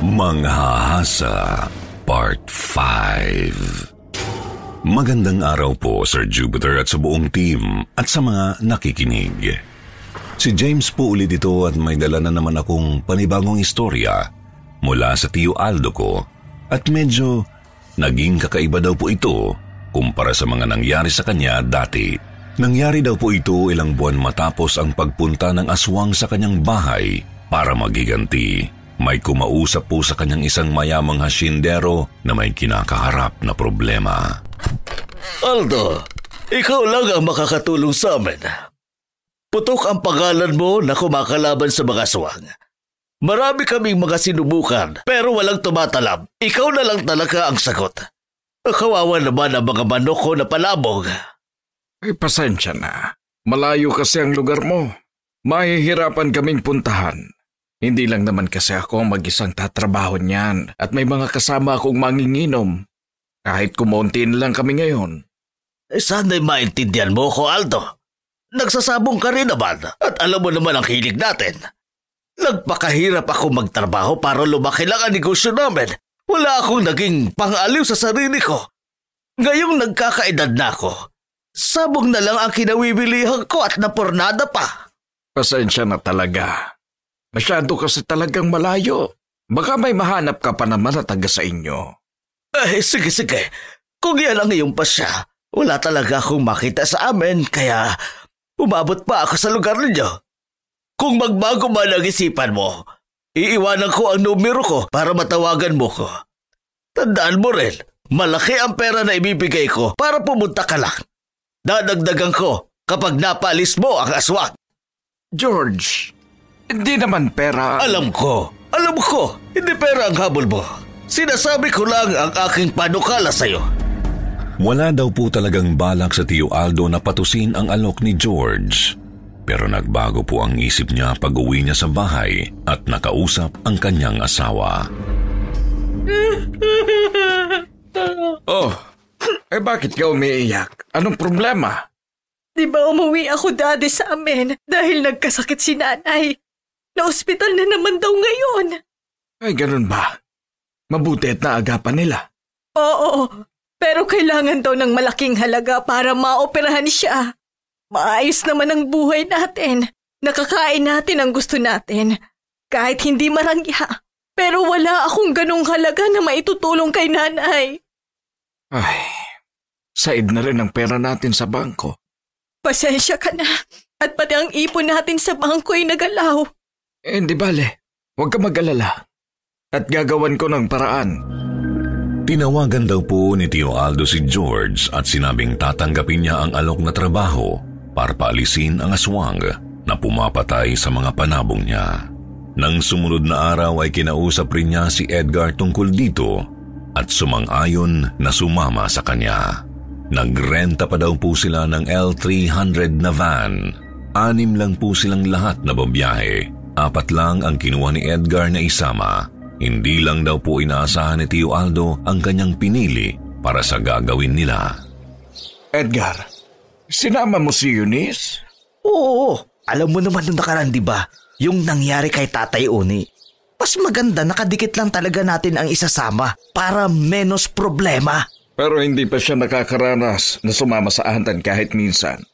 Manghahasa Part 5 Magandang araw po Sir Jupiter at sa buong team at sa mga nakikinig. Si James po ulit ito at may dala na naman akong panibagong istorya mula sa tiyo Aldo ko at medyo naging kakaiba daw po ito kumpara sa mga nangyari sa kanya dati. Nangyari daw po ito ilang buwan matapos ang pagpunta ng aswang sa kanyang bahay para magiganti. May kumausap po sa kanyang isang mayamang hasindero na may kinakaharap na problema. Aldo, ikaw lang ang makakatulong sa amin. Putok ang pangalan mo na kumakalaban sa mga aswang. Marami kaming mga sinubukan pero walang tumatalab. Ikaw na lang talaga ang sagot. Kawawa naman ang mga manok ko na palabog. Ay, pasensya na. Malayo kasi ang lugar mo. Mahihirapan kaming puntahan. Hindi lang naman kasi ako ang mag-isang tatrabaho niyan at may mga kasama akong manginginom. Kahit kumonti lang kami ngayon. Eh, sana'y maintindihan mo ko, Aldo. Nagsasabong ka rin naman at alam mo naman ang hilig natin. Nagpakahirap ako magtrabaho para lumaki lang ang negosyo namin. Wala akong naging pangaliw sa sarili ko. Ngayong nagkakaedad na ako, sabong na lang ang kinawibilihan ko at napornada pa. Pasensya na talaga. Masyado kasi talagang malayo. Baka may mahanap ka pa naman na taga sa inyo. Eh, sige sige. Kung yan ang iyong pasya, wala talaga akong makita sa amin kaya Umabot pa ako sa lugar ninyo. Kung magbago man ang isipan mo, iiwanan ko ang numero ko para matawagan mo ko. Tandaan mo rin, malaki ang pera na ibibigay ko para pumunta ka lang. Dadagdagan ko kapag napalis mo ang aswang. George, hindi naman pera. Alam ko, alam ko, hindi pera ang habol mo. Sinasabi ko lang ang aking panukala sa'yo. Wala daw po talagang balak sa tiyo Aldo na patusin ang alok ni George. Pero nagbago po ang isip niya pag uwi niya sa bahay at nakausap ang kanyang asawa. oh, eh bakit ka umiiyak? Anong problema? Di ba umuwi ako dati sa amin dahil nagkasakit si nanay? Na-ospital na naman daw ngayon. Ay, ganun ba? Mabuti at naagapan nila. Oo, pero kailangan daw ng malaking halaga para maoperahan siya. Maayos naman ang buhay natin. Nakakain natin ang gusto natin. Kahit hindi marangya. Pero wala akong ganong halaga na maitutulong kay nanay. Ay, said na rin ang pera natin sa bangko. Pasensya ka na. At pati ang ipon natin sa bangko ay nagalaw. Eh, hindi bale. Huwag ka mag-alala. At gagawan ko ng paraan Tinawagan daw po ni Tio Aldo si George at sinabing tatanggapin niya ang alok na trabaho para paalisin ang aswang na pumapatay sa mga panabong niya. Nang sumunod na araw ay kinausap rin niya si Edgar tungkol dito at sumang-ayon na sumama sa kanya. Nagrenta pa daw po sila ng L300 na van. Anim lang po silang lahat na babiyahe. Apat lang ang kinuha ni Edgar na isama hindi lang daw po inaasahan ni Tio Aldo ang kanyang pinili para sa gagawin nila. Edgar, sinama mo si Eunice? Oo, alam mo naman nung nakaraan di ba? Yung nangyari kay Tatay Uni. Mas maganda nakadikit lang talaga natin ang isasama para menos problema. Pero hindi pa siya nakakaranas na sumama sa ahantan kahit minsan.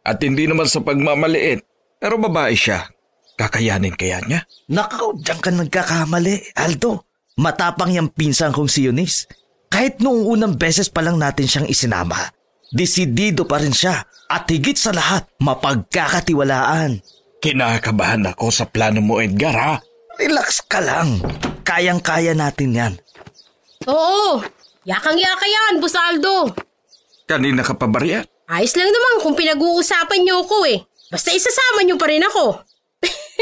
At hindi naman sa pagmamaliit, pero babae siya. Kakayanin kaya niya? Nakaw, diyan ka nagkakamali, Aldo. Matapang yung pinsan kong si Eunice. Kahit noong unang beses pa lang natin siyang isinama, desidido pa rin siya at higit sa lahat, mapagkakatiwalaan. Kinakabahan ako sa plano mo, Edgar, ha? Relax ka lang. Kayang-kaya natin yan. Oo, yakang-yaka yan, Busaldo. Kanina ka pa ba riyan? Ayos lang naman kung pinag-uusapan niyo ako eh. Basta isasama niyo pa rin ako.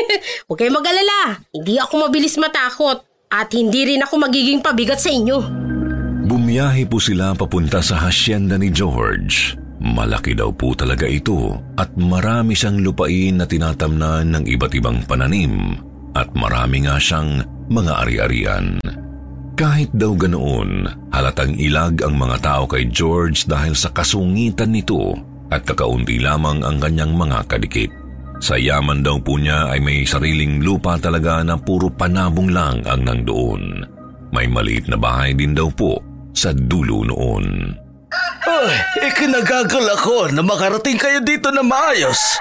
Huwag kayong mag-alala. Hindi ako mabilis matakot. At hindi rin ako magiging pabigat sa inyo. Bumiyahe po sila papunta sa hasyenda ni George. Malaki daw po talaga ito at marami siyang lupain na tinatamnan ng iba't ibang pananim at marami nga siyang mga ari-arian. Kahit daw ganoon, halatang ilag ang mga tao kay George dahil sa kasungitan nito at kakaunti lamang ang kanyang mga kadikit. Sa yaman daw po niya ay may sariling lupa talaga na puro panabong lang ang nangdoon. May maliit na bahay din daw po sa dulo noon. Ay, ikinagagal ako na makarating kayo dito na maayos.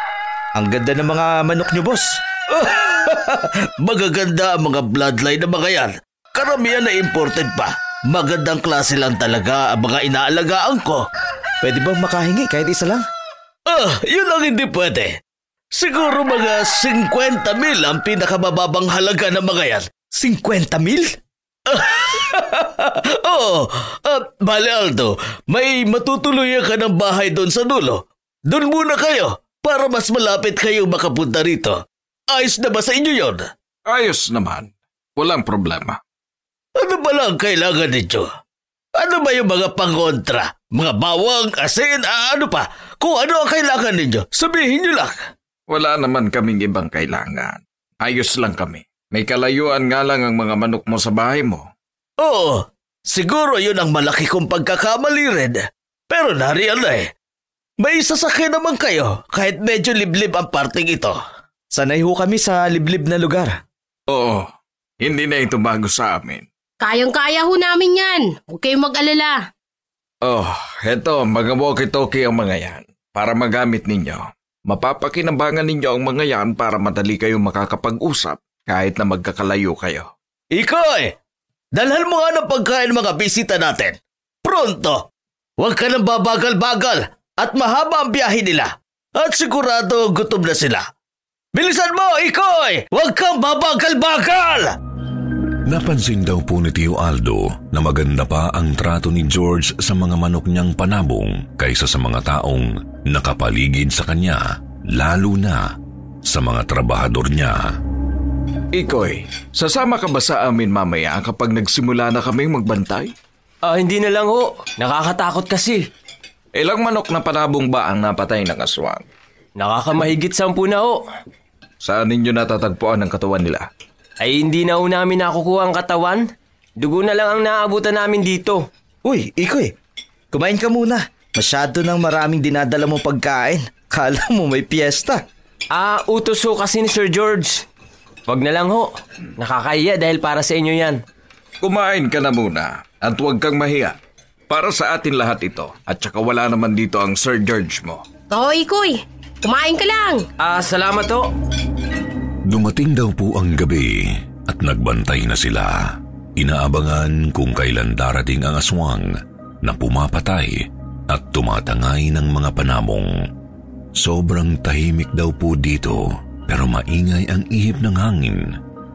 Ang ganda ng mga manok niyo, boss. Magaganda ang mga bloodline ng mga yan. Karamihan na imported pa. Magandang klase lang talaga ang mga inaalagaan ko. Pwede bang makahingi kahit isa lang? Ah, yun lang hindi pwede. Siguro mga 50 mil ang pinakamababang halaga ng mga yan. 50 mil? Oo, uh, bale Aldo, may matutuluyan ka ng bahay doon sa dulo. Doon muna kayo para mas malapit kayo makapunta rito. Ayos na ba sa inyo yon? Ayos naman. Walang problema. Ano ba lang kailangan ninyo? Ano ba yung mga pangontra? Mga bawang, asin, ah, ano pa? Kung ano ang kailangan ninyo, sabihin nyo lang. Wala naman kaming ibang kailangan. Ayos lang kami. May kalayuan nga lang ang mga manok mo sa bahay mo. Oo, siguro yun ang malaki kong pagkakamali rin. Pero nariyan na eh. May sasakyan naman kayo kahit medyo liblib ang parting ito. Sanay ho kami sa liblib na lugar. Oo, hindi na ito bago sa amin. Kayang-kaya ho namin yan. Huwag kayong mag-alala. Oh, eto, mga walkie-talkie ang mga yan para magamit ninyo. Mapapakinabangan ninyo ang mga yan para madali kayong makakapag-usap kahit na magkakalayo kayo. Ikoy! Dalhan mo nga ng pagkain mga bisita natin. Pronto! Huwag ka nang babagal-bagal at mahaba ang biyahe nila. At sigurado gutom na sila. Bilisan mo, Ikoy! Huwag kang babagal-bagal! Napansin daw po ni Tio Aldo na maganda pa ang trato ni George sa mga manok niyang panabong kaysa sa mga taong nakapaligid sa kanya, lalo na sa mga trabahador niya. Ikoy, sasama ka ba sa amin mamaya kapag nagsimula na kaming magbantay? Ah, hindi na lang ho. Nakakatakot kasi. Ilang manok na panabong ba ang napatay ng aswang? Nakakamahigit sampu na ho. Saan ninyo natatagpuan ang katawan nila? Ay hindi na ho namin nakukuha ang katawan. Dugo na lang ang naaabutan namin dito. Uy, Ikoy, kumain ka muna. Masyado nang maraming dinadala mo pagkain. Kala mo may piyesta. Ah, utos ho kasi ni Sir George. Wag na lang ho. Nakakahiya dahil para sa inyo yan. Kumain ka na muna at huwag kang mahiya. Para sa atin lahat ito at saka wala naman dito ang Sir George mo. Oo, Ikoy. Kumain ka lang. Ah, salamat ho. Dumating daw po ang gabi at nagbantay na sila. Inaabangan kung kailan darating ang aswang na pumapatay at tumatangay ng mga panamong. Sobrang tahimik daw po dito pero maingay ang ihip ng hangin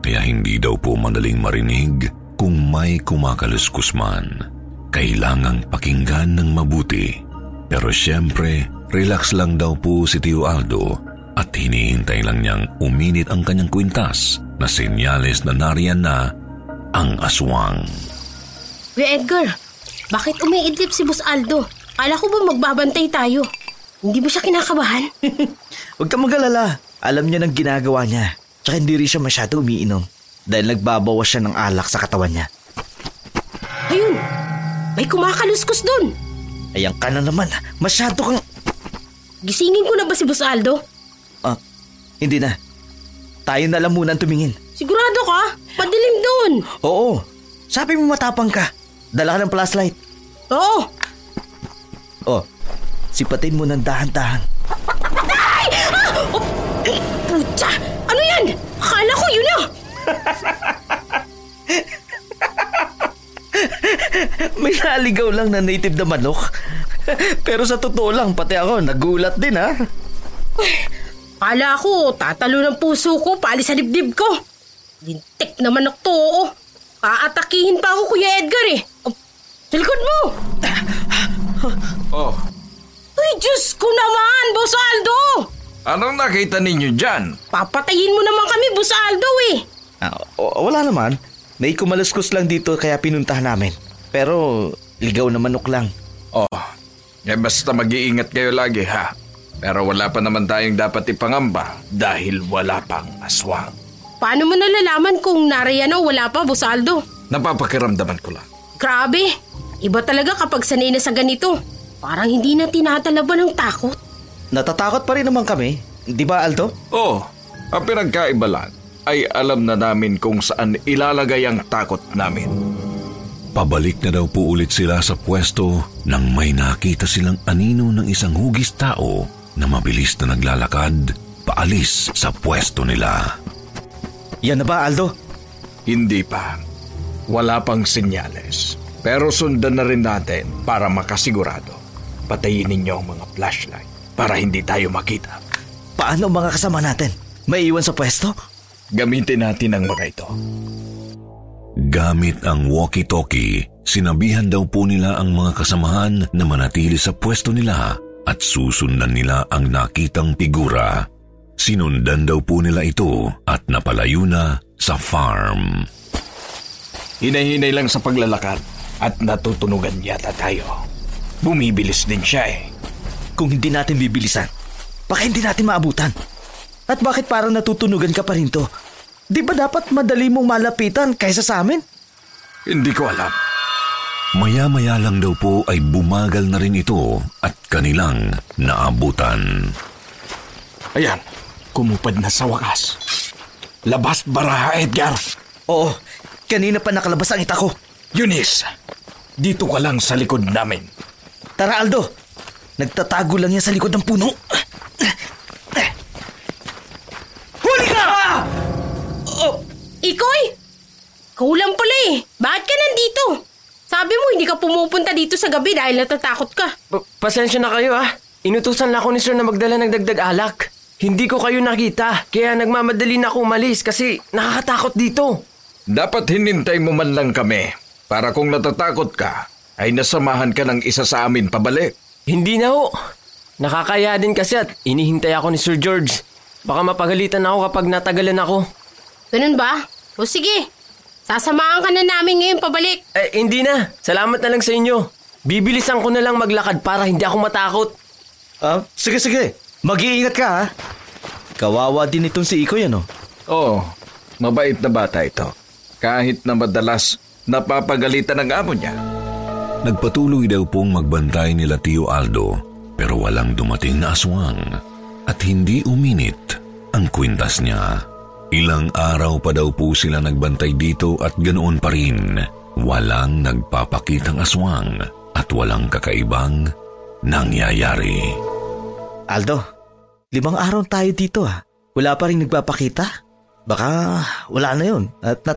kaya hindi daw po madaling marinig kung may kumakaluskus man. Kailangang pakinggan ng mabuti. Pero siyempre, relax lang daw po si Tio Aldo at hinihintay lang niyang uminit ang kanyang kwintas na senyales na nariyan na ang aswang. Kuya Edgar, bakit umiidlip si Boss Aldo? Kala ko ba magbabantay tayo? Hindi ba siya kinakabahan? Huwag ka mag-alala. Alam niya ng ginagawa niya. Tsaka hindi rin siya masyado umiinom. Dahil nagbabawas siya ng alak sa katawan niya. Ayun, may kumakaluskos dun. Ayan ka na naman. Masyado kang... Gisingin ko na ba si Boss Aldo? Hindi na. Tayo na lang muna tumingin. Sigurado ka? Padilim dun. Oo. Sabi mo matapang ka. Dala ka ng flashlight. Oo. Oh, sipatin mo ng dahan-dahan. Ay! Ah! Oh! Eh, Putya! Ano yan? Akala ko yun ah! May naligaw lang na native na manok. Pero sa totoo lang, pati ako, nagulat din ha. Akala ko, tatalo ng puso ko, pali sa dibdib ko. Lintik naman ako to, oo. Aatakihin pa ako, Kuya Edgar eh. Oh, sa likod mo! Oh, Uy, Diyos ko naman, Boss Aldo! Anong nakita ninyo dyan? Papatayin mo naman kami, Boss Aldo eh. Ah, o- wala naman. May kumaluskos lang dito kaya pinuntahan namin. Pero ligaw na manok lang. Oh, eh basta mag-iingat kayo lagi ha. Pero wala pa naman tayong dapat ipangamba dahil wala pang aswang. Paano mo nalalaman kung nariyan o wala pa, Boss Aldo? Napapakiramdaman ko lang. Grabe, iba talaga kapag sanay na sa ganito. Parang hindi na tinatalaban ng takot. Natatakot pa rin naman kami. Di ba, Aldo? Oh, ang pinagkaiba lang ay alam na namin kung saan ilalagay ang takot namin. Pabalik na daw po ulit sila sa pwesto nang may nakita silang anino ng isang hugis tao na mabilis na naglalakad paalis sa pwesto nila. Yan na ba, Aldo? Hindi pa. Wala pang senyales. Pero sundan na rin natin para makasigurado. Patayin ninyo ang mga flashlight para hindi tayo makita. Paano ang mga kasama natin? May iwan sa pwesto? Gamitin natin ang mga ito. Gamit ang walkie-talkie, sinabihan daw po nila ang mga kasamahan na manatili sa pwesto nila at susundan nila ang nakitang figura. Sinundan daw po nila ito at napalayo na sa farm. Hinay-hinay lang sa paglalakad at natutunugan yata tayo. Bumibilis din siya eh. Kung hindi natin bibilisan, baka hindi natin maabutan. At bakit parang natutunugan ka pa rin to? Di ba dapat madali mong malapitan kaysa sa amin? Hindi ko alam. Maya-maya lang daw po ay bumagal na rin ito at kanilang naabutan. Ayan, kumupad na sa wakas. Labas baraha, Edgar. Oo, kanina pa nakalabas ang ita ko. Eunice, dito ka lang sa likod namin. Tara Aldo, nagtatago lang yan sa likod ng puno. Huli ka! Ikoy! Kulang pala eh. Bakit ka nandito? Sabi mo hindi ka pumupunta dito sa gabi dahil natatakot ka. Pa- pasensya na kayo ah. Inutusan lang ako ni sir na magdala ng dagdag alak. Hindi ko kayo nakita, kaya nagmamadali na ako umalis kasi nakakatakot dito. Dapat hinintay mo man lang kami para kung natatakot ka, ay nasamahan ka ng isa sa amin pabalik. Hindi na ho. Nakakaya din kasi at inihintay ako ni Sir George. Baka mapagalitan ako kapag natagalan ako. Ganun ba? O sige, sasamahan ka na namin ngayon pabalik. Eh, hindi na. Salamat na lang sa inyo. Bibilisan ko na lang maglakad para hindi ako matakot. Ah, sige sige, mag-iingat ka ha. Kawawa din itong si Ikoy ano. Oo, mabait na bata ito. Kahit na madalas napapagalitan ng amo niya. Nagpatuloy daw pong magbantay nila Tio Aldo pero walang dumating na aswang at hindi uminit ang kwintas niya. Ilang araw pa daw po sila nagbantay dito at ganoon pa rin. Walang nagpapakitang aswang at walang kakaibang nangyayari. Aldo, limang araw tayo dito ha. Wala pa rin nagpapakita. Baka wala na yun. At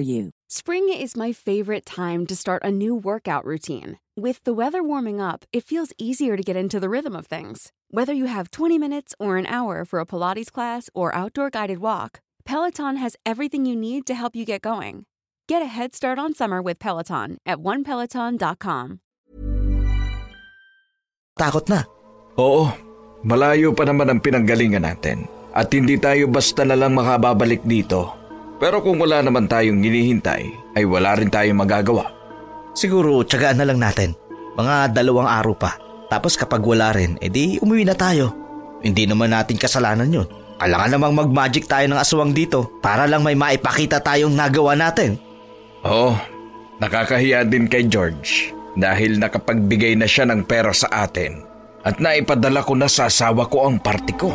you. Spring is my favorite time to start a new workout routine. With the weather warming up, it feels easier to get into the rhythm of things. Whether you have 20 minutes or an hour for a Pilates class or outdoor guided walk, Peloton has everything you need to help you get going. Get a head start on summer with Peloton at onepeloton.com. takot na. Oo, malayo pa naman ang pinanggalingan natin. At hindi tayo basta na lang makababalik dito. Pero kung wala naman tayong hinihintay, ay wala rin tayong magagawa. Siguro tsagaan na lang natin. Mga dalawang araw pa. Tapos kapag wala rin, edi umuwi na tayo. Hindi naman natin kasalanan yun. Kailangan namang mag-magic tayo ng aswang dito para lang may maipakita tayong nagawa natin. Oo, nakakahiya din kay George dahil nakapagbigay na siya ng pera sa atin at naipadala ko na sa asawa ko ang party ko.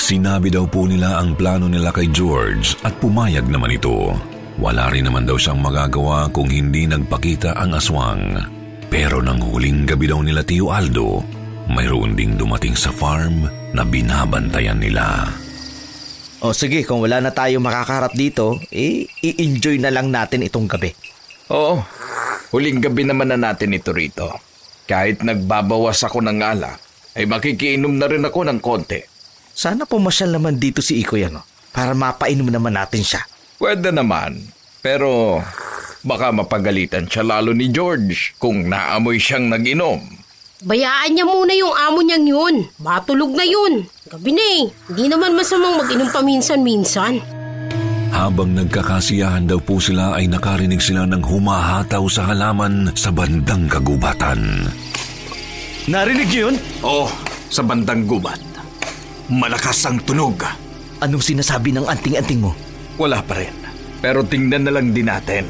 Sinabi daw po nila ang plano nila kay George at pumayag naman ito. Wala rin naman daw siyang magagawa kung hindi nagpakita ang aswang. Pero nang huling gabi daw nila Tio Aldo, mayroon ding dumating sa farm na binabantayan nila. O sige, kung wala na tayo makakaharap dito, eh, i-enjoy na lang natin itong gabi. Oo, huling gabi naman na natin ito rito. Kahit nagbabawas ako ng alak, ay makikiinom na rin ako ng konti. Sana pumasyal naman dito si Ikoy ano, para mapainom naman natin siya. Pwede naman, pero baka mapagalitan siya lalo ni George kung naamoy siyang nag-inom. Bayaan niya muna yung amo niyang yun. Matulog na yun. Gabi na eh. Hindi naman masamang mag-inom paminsan-minsan. Habang nagkakasiyahan daw po sila ay nakarinig sila ng humahataw sa halaman sa bandang kagubatan. Narinig niyo yun? Oh, sa bandang gubat. Malakas ang tunog. Anong sinasabi ng anting-anting mo? Wala pa rin. Pero tingnan na lang din natin.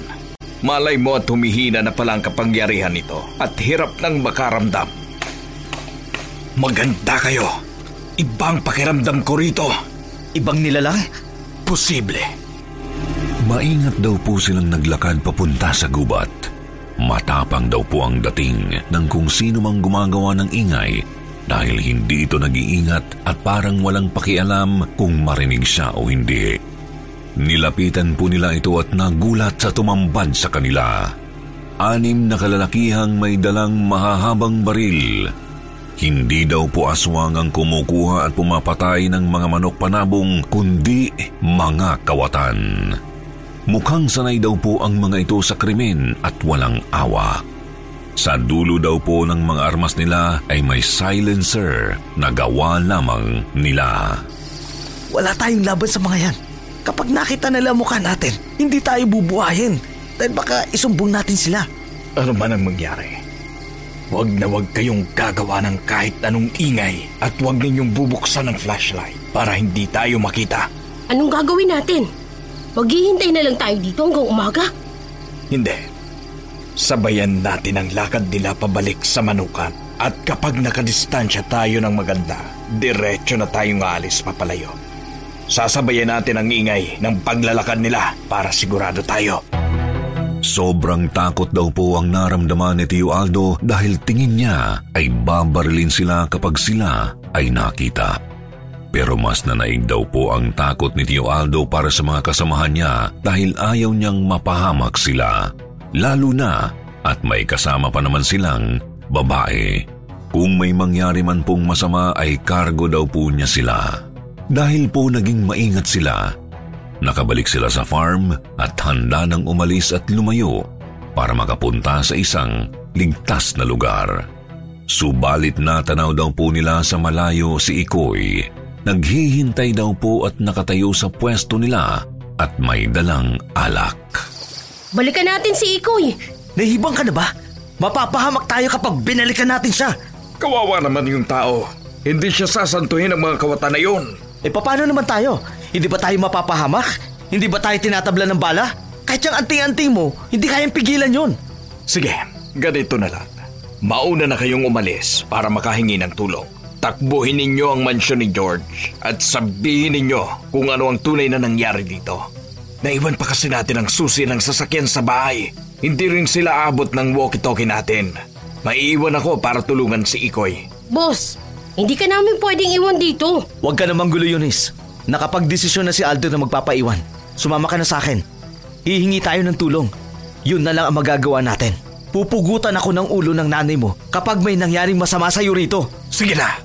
Malay mo at humihina na pala ang kapangyarihan nito at hirap ng makaramdam. Maganda kayo. Ibang pakiramdam ko rito. Ibang nilalang? Posible. Maingat daw po silang naglakad papunta sa gubat. Matapang daw po ang dating ng kung sino mang gumagawa ng ingay dahil hindi ito nag-iingat at parang walang pakialam kung marinig siya o hindi. Nilapitan po nila ito at nagulat sa tumambad sa kanila. Anim na kalalakihang may dalang mahahabang baril. Hindi daw po aswang ang kumukuha at pumapatay ng mga manok panabong kundi mga kawatan. Mukhang sanay daw po ang mga ito sa krimen at walang awa. Sa dulo daw po ng mga armas nila ay may silencer na gawa lamang nila. Wala tayong laban sa mga yan. Kapag nakita nila mukha natin, hindi tayo bubuhayin. Dahil baka isumbong natin sila. Ano man ang mangyari, huwag na huwag kayong gagawa ng kahit anong ingay at huwag ninyong bubuksan ng flashlight para hindi tayo makita. Anong gagawin natin? Maghihintay na lang tayo dito hanggang umaga? Hindi. Sabayan natin ang lakad nila pabalik sa manukan. At kapag nakadistansya tayo ng maganda, diretso na tayong aalis papalayo. Sasabayan natin ang ingay ng paglalakad nila para sigurado tayo. Sobrang takot daw po ang naramdaman ni Tio Aldo dahil tingin niya ay babarilin sila kapag sila ay nakita. Pero mas nanaig daw po ang takot ni Tio Aldo para sa mga kasamahan niya dahil ayaw niyang mapahamak sila. Lalo na at may kasama pa naman silang babae. Kung may mangyari man pong masama ay kargo daw po niya sila. Dahil po naging maingat sila, nakabalik sila sa farm at handa nang umalis at lumayo para makapunta sa isang ligtas na lugar. Subalit natanaw daw po nila sa malayo si Ikoy. Naghihintay daw po at nakatayo sa pwesto nila at may dalang alak. Balikan natin si Ikoy. Nahibang ka na ba? Mapapahamak tayo kapag binalikan natin siya. Kawawa naman yung tao. Hindi siya sasantuhin ng mga kawatan na yun. Eh paano naman tayo? Hindi ba tayo mapapahamak? Hindi ba tayo tinatabla ng bala? Kahit yung anting-anting mo, hindi kayang pigilan yon. Sige, ganito na lang. Mauna na kayong umalis para makahingi ng tulong. Takbuhin ninyo ang mansyon ni George at sabihin ninyo kung ano ang tunay na nangyari dito. Naiwan pa kasi natin ang susi ng sasakyan sa bahay. Hindi rin sila abot ng walkie-talkie natin. Maiiwan ako para tulungan si Ikoy. Boss, hindi ka namin pwedeng iwan dito. Huwag ka namang gulo, Yunis. Nakapag-desisyon na si Aldo na magpapaiwan. Sumama ka na sa akin. Hihingi tayo ng tulong. Yun na lang ang magagawa natin. Pupugutan ako ng ulo ng nanay mo kapag may nangyaring masama sa iyo rito. Sige na,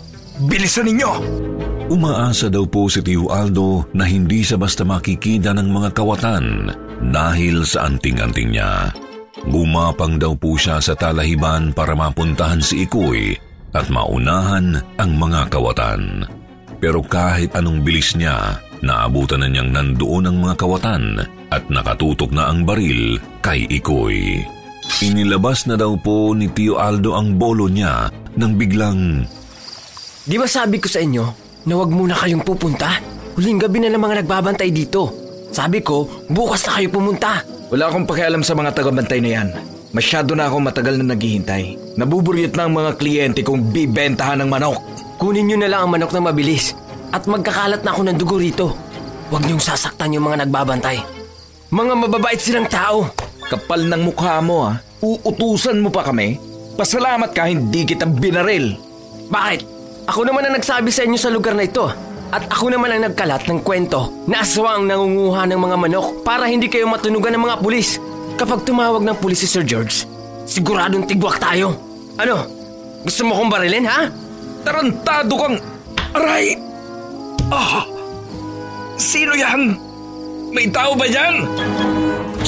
bilisan ninyo! Umaasa daw po si Tio Aldo na hindi siya basta makikita ng mga kawatan dahil sa anting-anting niya. Gumapang daw po siya sa talahiban para mapuntahan si Ikoy at maunahan ang mga kawatan. Pero kahit anong bilis niya, naabutan na niyang nandoon ang mga kawatan at nakatutok na ang baril kay Ikoy. Inilabas na daw po ni Tio Aldo ang bolo niya nang biglang... Di ba sabi ko sa inyo na wag muna kayong pupunta? Huling gabi na ng mga nagbabantay dito. Sabi ko, bukas na kayo pumunta. Wala akong pakialam sa mga tagabantay na yan. Masyado na ako matagal na naghihintay. Nabuburyot na ang mga kliyente kong bibentahan ng manok. Kunin nyo na lang ang manok na mabilis at magkakalat na ako ng dugo rito. Huwag niyong sasaktan yung mga nagbabantay. Mga mababait silang tao. Kapal ng mukha mo ha. Uutusan mo pa kami? Pasalamat ka hindi kita binaril. Bakit? Ako naman ang nagsabi sa inyo sa lugar na ito. At ako naman ang nagkalat ng kwento na aswang nangunguha ng mga manok para hindi kayo matunugan ng mga pulis. Kapag tumawag ng pulis si Sir George, siguradong tigwak tayo. Ano? Gusto mo kong barilin, ha? Tarantado kang... Aray! Ah! Sino yan? May tao ba yan?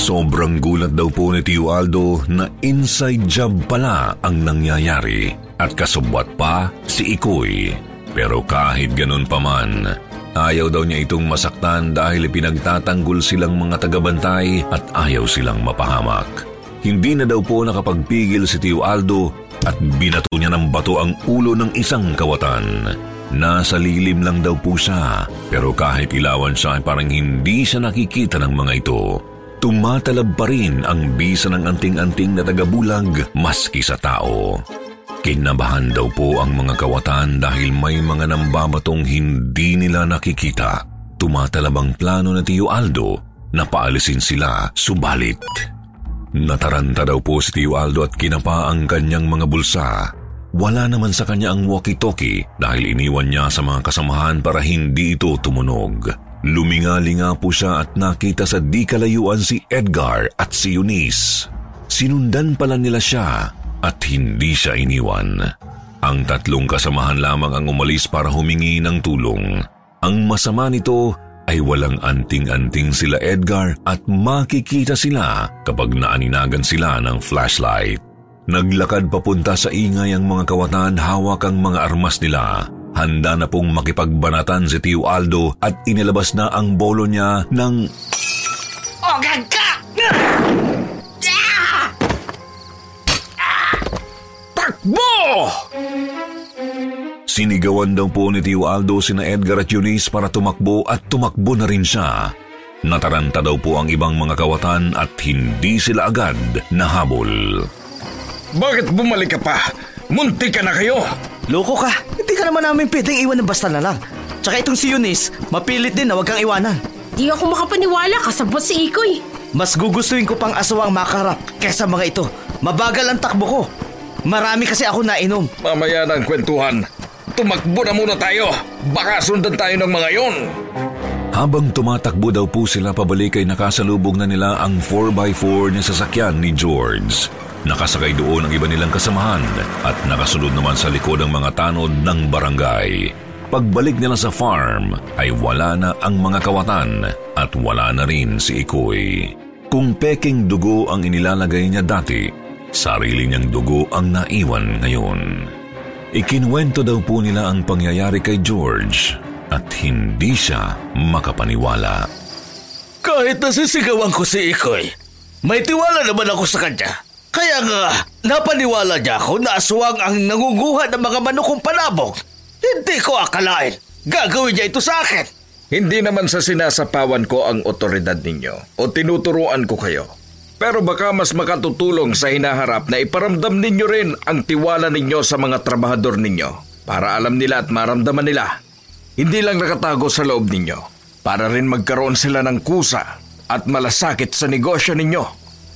Sobrang gulat daw po ni Tio Aldo na inside job pala ang nangyayari at kasubwat pa si Ikoy. Pero kahit ganun pa man, ayaw daw niya itong masaktan dahil pinagtatanggol silang mga tagabantay at ayaw silang mapahamak. Hindi na daw po nakapagpigil si Tio Aldo at binato niya ng bato ang ulo ng isang kawatan. Nasa lilim lang daw po siya pero kahit ilawan siya ay parang hindi siya nakikita ng mga ito. Tumatalab pa rin ang bisa ng anting-anting na tagabulag maski sa tao. Kinabahan daw po ang mga kawatan dahil may mga nambabatong hindi nila nakikita. Tumatalab ang plano na Tio Aldo na paalisin sila subalit. Nataranta daw po si Tio Aldo at kinapa ang kanyang mga bulsa. Wala naman sa kanya ang walkie-talkie dahil iniwan niya sa mga kasamahan para hindi ito tumunog. Lumingalinga po siya at nakita sa di kalayuan si Edgar at si Eunice. Sinundan pala nila siya at hindi siya iniwan. Ang tatlong kasamahan lamang ang umalis para humingi ng tulong. Ang masama nito ay walang anting-anting sila Edgar at makikita sila kapag naaninagan sila ng flashlight. Naglakad papunta sa ingay ang mga kawatan hawak ang mga armas nila. Handa na pong makipagbanatan si Tio Aldo at inilabas na ang bolo niya ng... Ogag ka! Takbo! Sinigawan daw po ni Tio Aldo sina Edgar at Eunice para tumakbo at tumakbo na rin siya. Nataranta daw po ang ibang mga kawatan at hindi sila agad nahabol. Bakit bumalik ka pa? Munti ka na kayo! Loko ka, ka naman namin pwedeng iwan ng basta na lang. Tsaka itong si Eunice, mapilit din na wag kang iwanan. Di ako makapaniwala kasabot si Ikoy. Mas gugustuhin ko pang aswang makarap kesa mga ito. Mabagal ang takbo ko. Marami kasi ako nainom. Mamaya na ang kwentuhan. Tumakbo na muna tayo. Baka sundan tayo ng mga yon. Habang tumatakbo daw po sila pabalik ay nakasalubog na nila ang 4x4 na sasakyan ni George. Nakasakay doon ang iba nilang kasamahan at nakasunod naman sa likod ang mga tanod ng barangay. Pagbalik nila sa farm ay wala na ang mga kawatan at wala na rin si Ikoy. Kung peking dugo ang inilalagay niya dati, sarili niyang dugo ang naiwan ngayon. Ikinwento daw po nila ang pangyayari kay George at hindi siya makapaniwala. Kahit nasisigawan ko si Ikoy, may tiwala naman ako sa kanya. Kaya nga, napaniwala niya ako na aswang ang nangunguha ng mga manukong palabong. Hindi ko akalain. Gagawin niya ito sa akin. Hindi naman sa sinasapawan ko ang otoridad ninyo o tinuturuan ko kayo. Pero baka mas makatutulong sa hinaharap na iparamdam ninyo rin ang tiwala ninyo sa mga trabahador ninyo para alam nila at maramdaman nila. Hindi lang nakatago sa loob ninyo para rin magkaroon sila ng kusa at malasakit sa negosyo ninyo.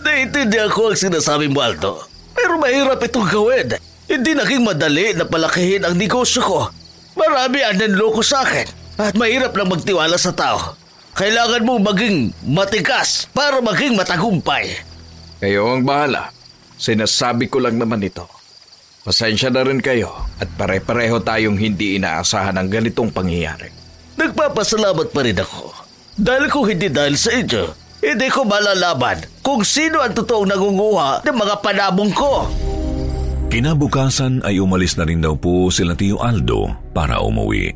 Naiintindihan ko ang sinasabi mo, Aldo. Pero mahirap itong gawin. Hindi naging madali na palakihin ang negosyo ko. Marami ang nanloko sa akin at mahirap lang magtiwala sa tao. Kailangan mo maging matigas para maging matagumpay. Kayo ang bahala. Sinasabi ko lang naman ito. Pasensya na rin kayo at pare-pareho tayong hindi inaasahan ang ganitong pangyayari. Nagpapasalamat pa rin ako. Dahil kung hindi dahil sa inyo, hindi ko malalaman kung sino ang totoong nangunguha ng mga panabong ko. Kinabukasan ay umalis na rin daw po sila Tio Aldo para umuwi.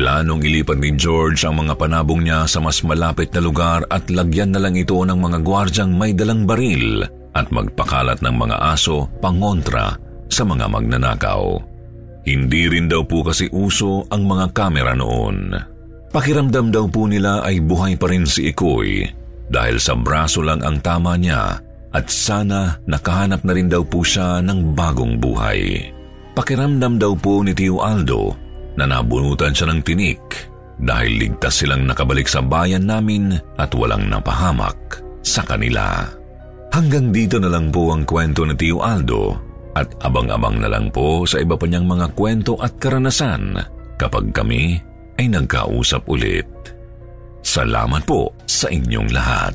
Planong ilipat ni George ang mga panabong niya sa mas malapit na lugar at lagyan na lang ito ng mga gwardyang may dalang baril at magpakalat ng mga aso pangontra sa mga magnanakaw. Hindi rin daw po kasi uso ang mga kamera noon. Pakiramdam daw po nila ay buhay pa rin si Ikoy dahil sa braso lang ang tama niya at sana nakahanap na rin daw po siya ng bagong buhay. Pakiramdam daw po ni Tio Aldo na nabunutan siya ng tinik dahil ligtas silang nakabalik sa bayan namin at walang napahamak sa kanila. Hanggang dito na lang po ang kwento ni Tio Aldo at abang-abang na lang po sa iba pa niyang mga kwento at karanasan kapag kami ay nagkausap ulit. Salamat po sa inyong lahat.